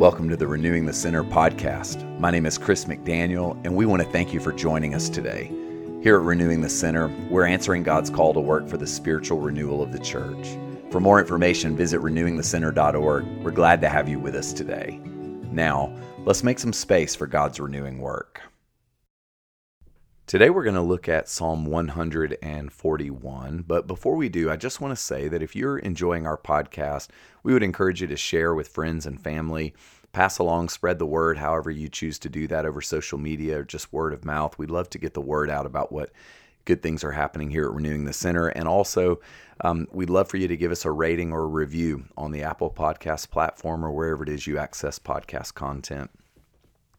Welcome to the Renewing the Center podcast. My name is Chris McDaniel, and we want to thank you for joining us today. Here at Renewing the Center, we're answering God's call to work for the spiritual renewal of the church. For more information, visit renewingthecenter.org. We're glad to have you with us today. Now, let's make some space for God's renewing work. Today we're going to look at Psalm 141. But before we do, I just want to say that if you're enjoying our podcast, we would encourage you to share with friends and family, pass along, spread the word, however you choose to do that over social media or just word of mouth. We'd love to get the word out about what good things are happening here at Renewing the Center. And also, um, we'd love for you to give us a rating or a review on the Apple Podcast platform or wherever it is you access podcast content.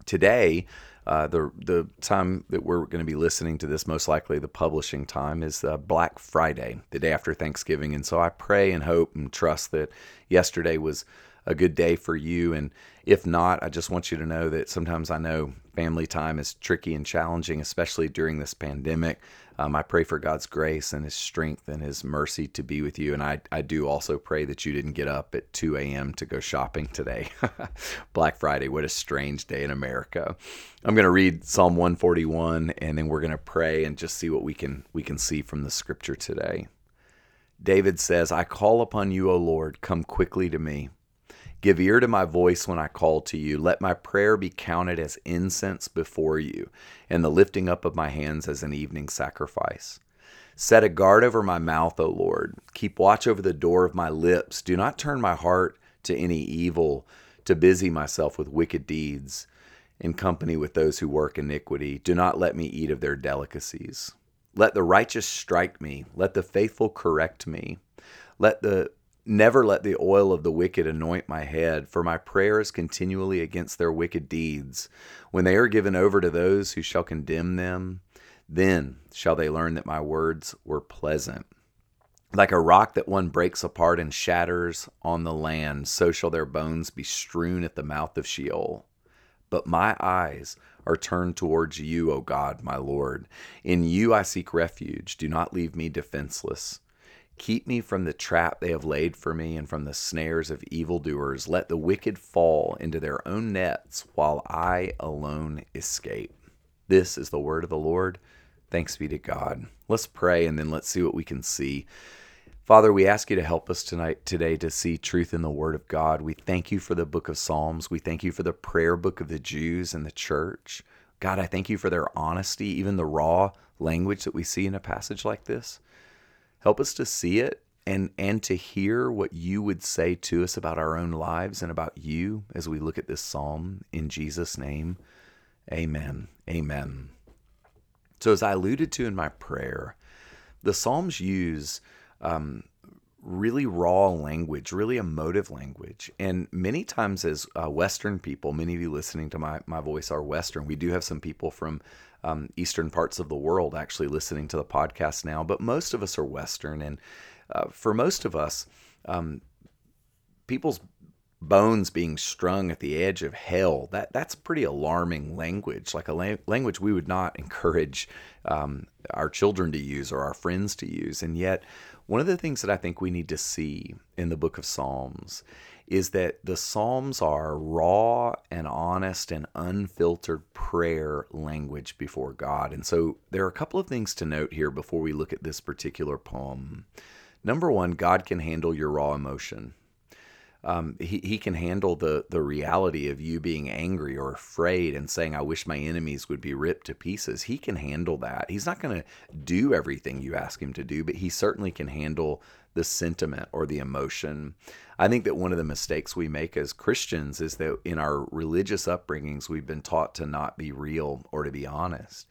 Today, uh, the the time that we're going to be listening to this, most likely the publishing time, is uh, Black Friday, the day after Thanksgiving. And so I pray and hope and trust that yesterday was a good day for you. And if not, I just want you to know that sometimes I know family time is tricky and challenging, especially during this pandemic. Um, I pray for God's grace and His strength and His mercy to be with you. And I, I do also pray that you didn't get up at 2 a.m. to go shopping today. Black Friday, what a strange day in America. I'm going to read Psalm 141 and then we're going to pray and just see what we can we can see from the scripture today. David says, I call upon you, O Lord, come quickly to me. Give ear to my voice when I call to you. Let my prayer be counted as incense before you, and the lifting up of my hands as an evening sacrifice. Set a guard over my mouth, O Lord. Keep watch over the door of my lips. Do not turn my heart to any evil, to busy myself with wicked deeds, in company with those who work iniquity. Do not let me eat of their delicacies. Let the righteous strike me. Let the faithful correct me. Let the Never let the oil of the wicked anoint my head, for my prayer is continually against their wicked deeds. When they are given over to those who shall condemn them, then shall they learn that my words were pleasant. Like a rock that one breaks apart and shatters on the land, so shall their bones be strewn at the mouth of Sheol. But my eyes are turned towards you, O God, my Lord. In you I seek refuge. Do not leave me defenseless. Keep me from the trap they have laid for me and from the snares of evildoers. Let the wicked fall into their own nets while I alone escape. This is the word of the Lord. Thanks be to God. Let's pray and then let's see what we can see. Father, we ask you to help us tonight today to see truth in the word of God. We thank you for the book of Psalms. We thank you for the prayer book of the Jews and the church. God, I thank you for their honesty, even the raw language that we see in a passage like this. Help us to see it and and to hear what you would say to us about our own lives and about you as we look at this psalm in Jesus name. Amen. Amen. So as I alluded to in my prayer, the psalms use um, really raw language, really emotive language. And many times, as uh, Western people, many of you listening to my, my voice are Western. We do have some people from um, eastern parts of the world actually listening to the podcast now, but most of us are Western. And uh, for most of us, um, people's bones being strung at the edge of hell that that's pretty alarming language like a la- language we would not encourage um, our children to use or our friends to use and yet one of the things that i think we need to see in the book of psalms is that the Psalms are raw and honest and unfiltered prayer language before God. And so there are a couple of things to note here before we look at this particular poem. Number one, God can handle your raw emotion. Um, he, he can handle the, the reality of you being angry or afraid and saying, I wish my enemies would be ripped to pieces. He can handle that. He's not going to do everything you ask him to do, but he certainly can handle the sentiment or the emotion. I think that one of the mistakes we make as Christians is that in our religious upbringings, we've been taught to not be real or to be honest.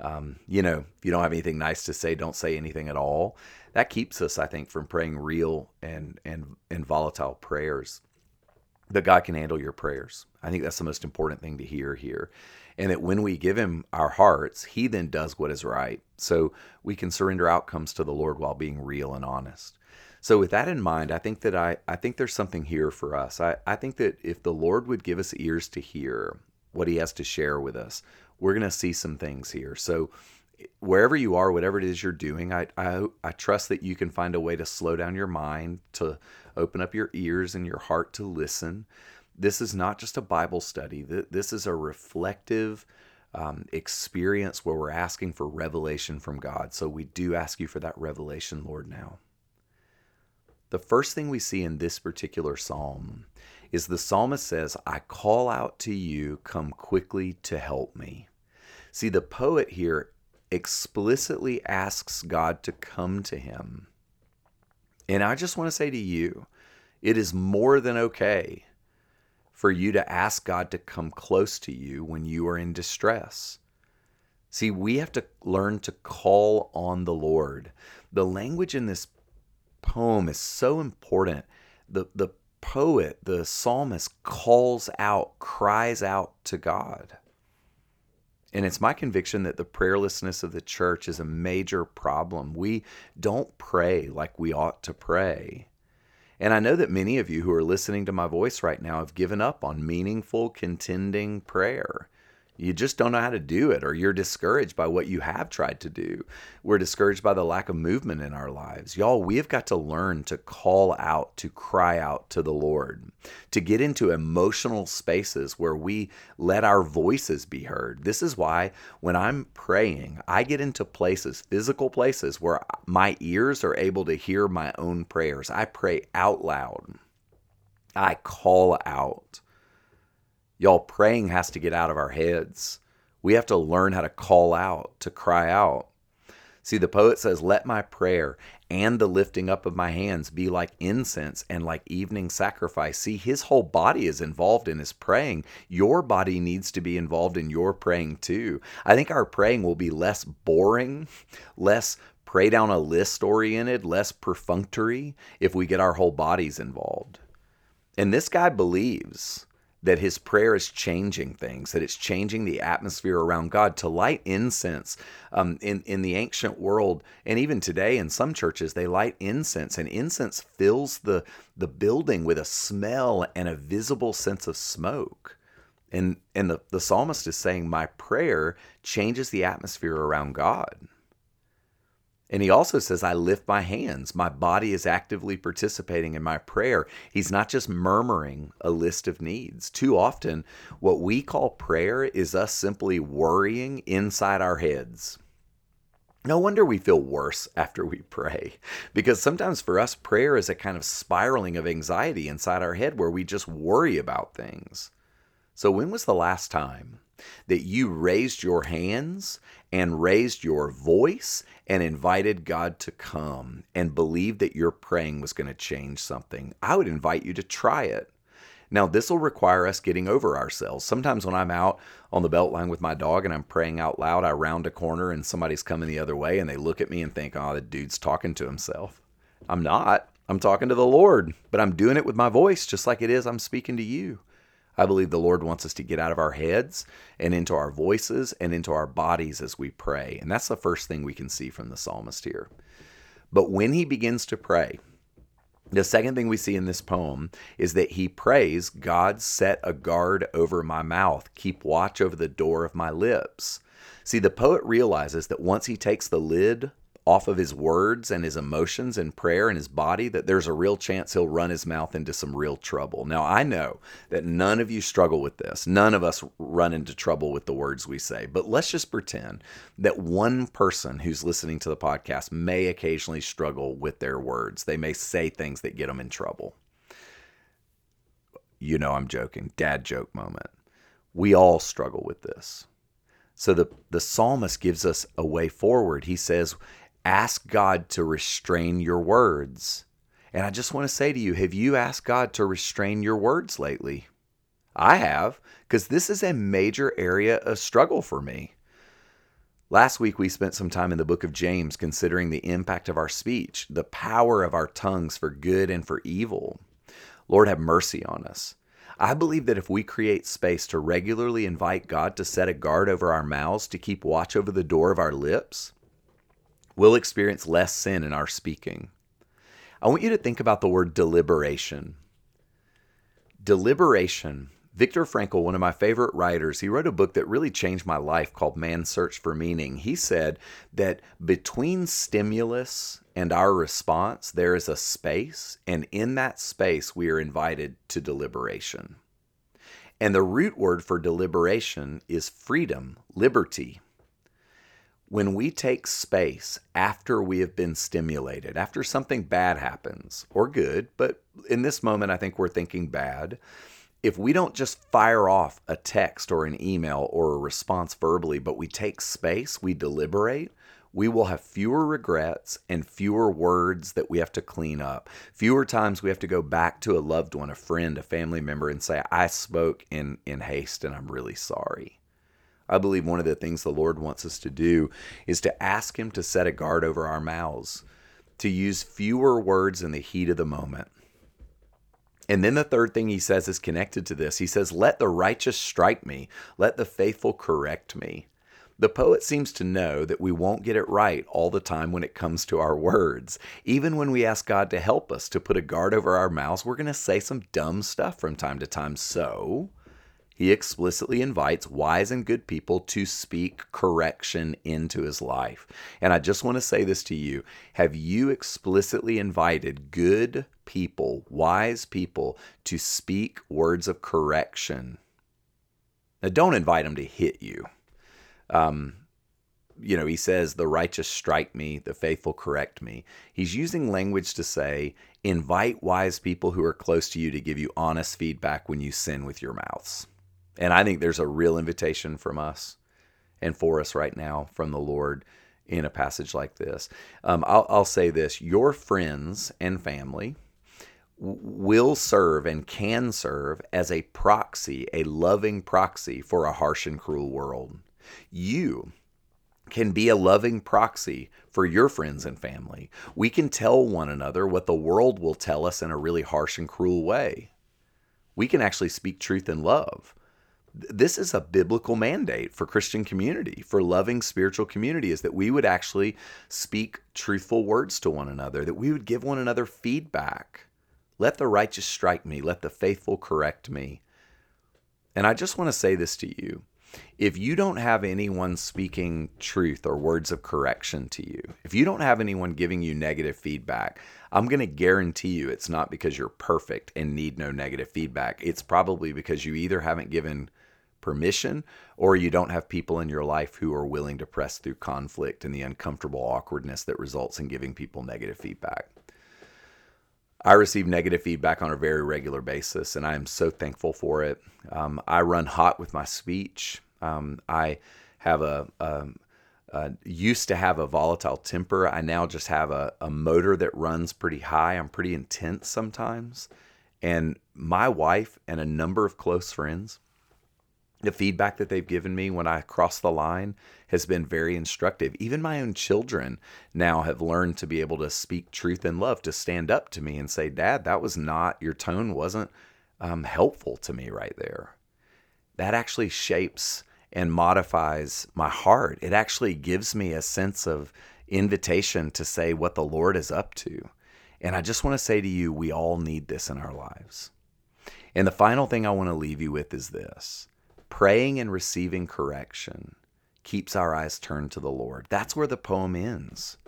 Um, you know, if you don't have anything nice to say, don't say anything at all. That keeps us, I think, from praying real and and and volatile prayers. That God can handle your prayers. I think that's the most important thing to hear here. And that when we give Him our hearts, He then does what is right. So we can surrender outcomes to the Lord while being real and honest. So with that in mind, I think that I, I think there's something here for us. I, I think that if the Lord would give us ears to hear what He has to share with us, we're going to see some things here. So wherever you are, whatever it is you're doing, I, I, I trust that you can find a way to slow down your mind, to open up your ears and your heart to listen. This is not just a Bible study, this is a reflective um, experience where we're asking for revelation from God. So we do ask you for that revelation, Lord, now. The first thing we see in this particular psalm is the psalmist says, I call out to you, come quickly to help me. See, the poet here explicitly asks God to come to him. And I just want to say to you, it is more than okay for you to ask God to come close to you when you are in distress. See, we have to learn to call on the Lord. The language in this poem is so important. The, the poet, the psalmist, calls out, cries out to God. And it's my conviction that the prayerlessness of the church is a major problem. We don't pray like we ought to pray. And I know that many of you who are listening to my voice right now have given up on meaningful, contending prayer. You just don't know how to do it, or you're discouraged by what you have tried to do. We're discouraged by the lack of movement in our lives. Y'all, we have got to learn to call out, to cry out to the Lord, to get into emotional spaces where we let our voices be heard. This is why when I'm praying, I get into places, physical places, where my ears are able to hear my own prayers. I pray out loud, I call out. Y'all, praying has to get out of our heads. We have to learn how to call out, to cry out. See, the poet says, Let my prayer and the lifting up of my hands be like incense and like evening sacrifice. See, his whole body is involved in his praying. Your body needs to be involved in your praying too. I think our praying will be less boring, less pray down a list oriented, less perfunctory if we get our whole bodies involved. And this guy believes that his prayer is changing things, that it's changing the atmosphere around God. To light incense um, in, in the ancient world, and even today in some churches, they light incense, and incense fills the, the building with a smell and a visible sense of smoke. And, and the, the psalmist is saying, My prayer changes the atmosphere around God. And he also says, I lift my hands. My body is actively participating in my prayer. He's not just murmuring a list of needs. Too often, what we call prayer is us simply worrying inside our heads. No wonder we feel worse after we pray, because sometimes for us, prayer is a kind of spiraling of anxiety inside our head where we just worry about things. So, when was the last time that you raised your hands and raised your voice and invited God to come and believed that your praying was going to change something, I would invite you to try it. Now, this will require us getting over ourselves. Sometimes when I'm out on the Beltline with my dog and I'm praying out loud, I round a corner and somebody's coming the other way and they look at me and think, oh, the dude's talking to himself. I'm not. I'm talking to the Lord, but I'm doing it with my voice just like it is I'm speaking to you. I believe the Lord wants us to get out of our heads and into our voices and into our bodies as we pray. And that's the first thing we can see from the psalmist here. But when he begins to pray, the second thing we see in this poem is that he prays, God set a guard over my mouth, keep watch over the door of my lips. See, the poet realizes that once he takes the lid off of his words and his emotions and prayer and his body, that there's a real chance he'll run his mouth into some real trouble. Now, I know that none of you struggle with this. None of us run into trouble with the words we say. But let's just pretend that one person who's listening to the podcast may occasionally struggle with their words. They may say things that get them in trouble. You know, I'm joking. Dad joke moment. We all struggle with this. So the, the psalmist gives us a way forward. He says, ask God to restrain your words. And I just want to say to you, have you asked God to restrain your words lately? I have, because this is a major area of struggle for me. Last week, we spent some time in the book of James considering the impact of our speech, the power of our tongues for good and for evil. Lord, have mercy on us. I believe that if we create space to regularly invite God to set a guard over our mouths, to keep watch over the door of our lips, we'll experience less sin in our speaking. I want you to think about the word deliberation. Deliberation. Viktor Frankl, one of my favorite writers, he wrote a book that really changed my life called Man's Search for Meaning. He said that between stimulus and our response, there is a space, and in that space, we are invited to deliberation. And the root word for deliberation is freedom, liberty. When we take space after we have been stimulated, after something bad happens, or good, but in this moment, I think we're thinking bad. If we don't just fire off a text or an email or a response verbally, but we take space, we deliberate, we will have fewer regrets and fewer words that we have to clean up. Fewer times we have to go back to a loved one, a friend, a family member, and say, I spoke in, in haste and I'm really sorry. I believe one of the things the Lord wants us to do is to ask Him to set a guard over our mouths, to use fewer words in the heat of the moment. And then the third thing he says is connected to this. He says, Let the righteous strike me, let the faithful correct me. The poet seems to know that we won't get it right all the time when it comes to our words. Even when we ask God to help us to put a guard over our mouths, we're going to say some dumb stuff from time to time. So, he explicitly invites wise and good people to speak correction into his life. And I just want to say this to you Have you explicitly invited good people, wise people, to speak words of correction? Now, don't invite them to hit you um, you know, he says, the righteous strike me, the faithful correct me. He's using language to say, invite wise people who are close to you to give you honest feedback when you sin with your mouths. And I think there's a real invitation from us and for us right now from the Lord in a passage like this. Um, I'll, I'll say this your friends and family will serve and can serve as a proxy, a loving proxy for a harsh and cruel world. You can be a loving proxy for your friends and family. We can tell one another what the world will tell us in a really harsh and cruel way. We can actually speak truth in love. This is a biblical mandate for Christian community, for loving spiritual community, is that we would actually speak truthful words to one another, that we would give one another feedback. Let the righteous strike me, let the faithful correct me. And I just want to say this to you if you don't have anyone speaking truth or words of correction to you, if you don't have anyone giving you negative feedback, I'm going to guarantee you it's not because you're perfect and need no negative feedback. It's probably because you either haven't given permission or you don't have people in your life who are willing to press through conflict and the uncomfortable awkwardness that results in giving people negative feedback. I receive negative feedback on a very regular basis, and I am so thankful for it. Um, I run hot with my speech. Um, I have a, a, a, used to have a volatile temper. I now just have a, a motor that runs pretty high. I'm pretty intense sometimes. And my wife and a number of close friends the feedback that they've given me when I cross the line has been very instructive. Even my own children now have learned to be able to speak truth and love, to stand up to me and say, Dad, that was not, your tone wasn't um, helpful to me right there. That actually shapes and modifies my heart. It actually gives me a sense of invitation to say what the Lord is up to. And I just want to say to you, we all need this in our lives. And the final thing I want to leave you with is this Praying and receiving correction keeps our eyes turned to the Lord. That's where the poem ends.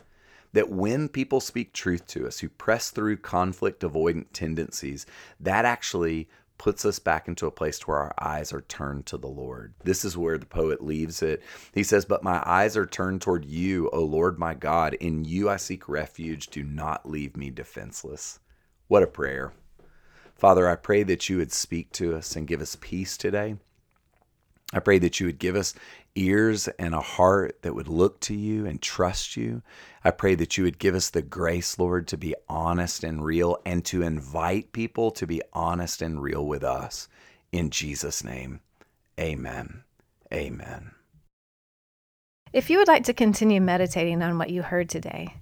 That when people speak truth to us, who press through conflict avoidant tendencies, that actually puts us back into a place where our eyes are turned to the Lord. This is where the poet leaves it. He says, But my eyes are turned toward you, O Lord my God. In you I seek refuge. Do not leave me defenseless. What a prayer. Father, I pray that you would speak to us and give us peace today. I pray that you would give us ears and a heart that would look to you and trust you. I pray that you would give us the grace, Lord, to be honest and real and to invite people to be honest and real with us. In Jesus' name, amen. Amen. If you would like to continue meditating on what you heard today,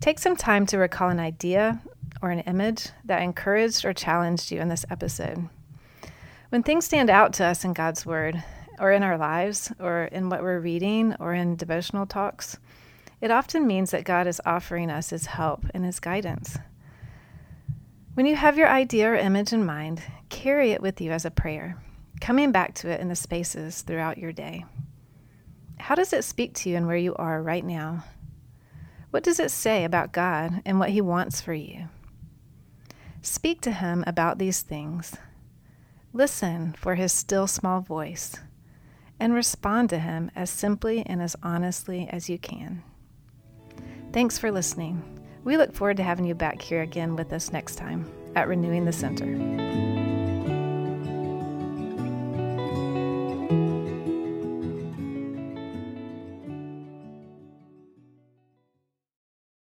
take some time to recall an idea or an image that encouraged or challenged you in this episode. When things stand out to us in God's Word, or in our lives or in what we're reading or in devotional talks, it often means that God is offering us His help and His guidance. When you have your idea or image in mind, carry it with you as a prayer, coming back to it in the spaces throughout your day. How does it speak to you and where you are right now? What does it say about God and what He wants for you? Speak to Him about these things Listen for his still small voice and respond to him as simply and as honestly as you can. Thanks for listening. We look forward to having you back here again with us next time at Renewing the Center.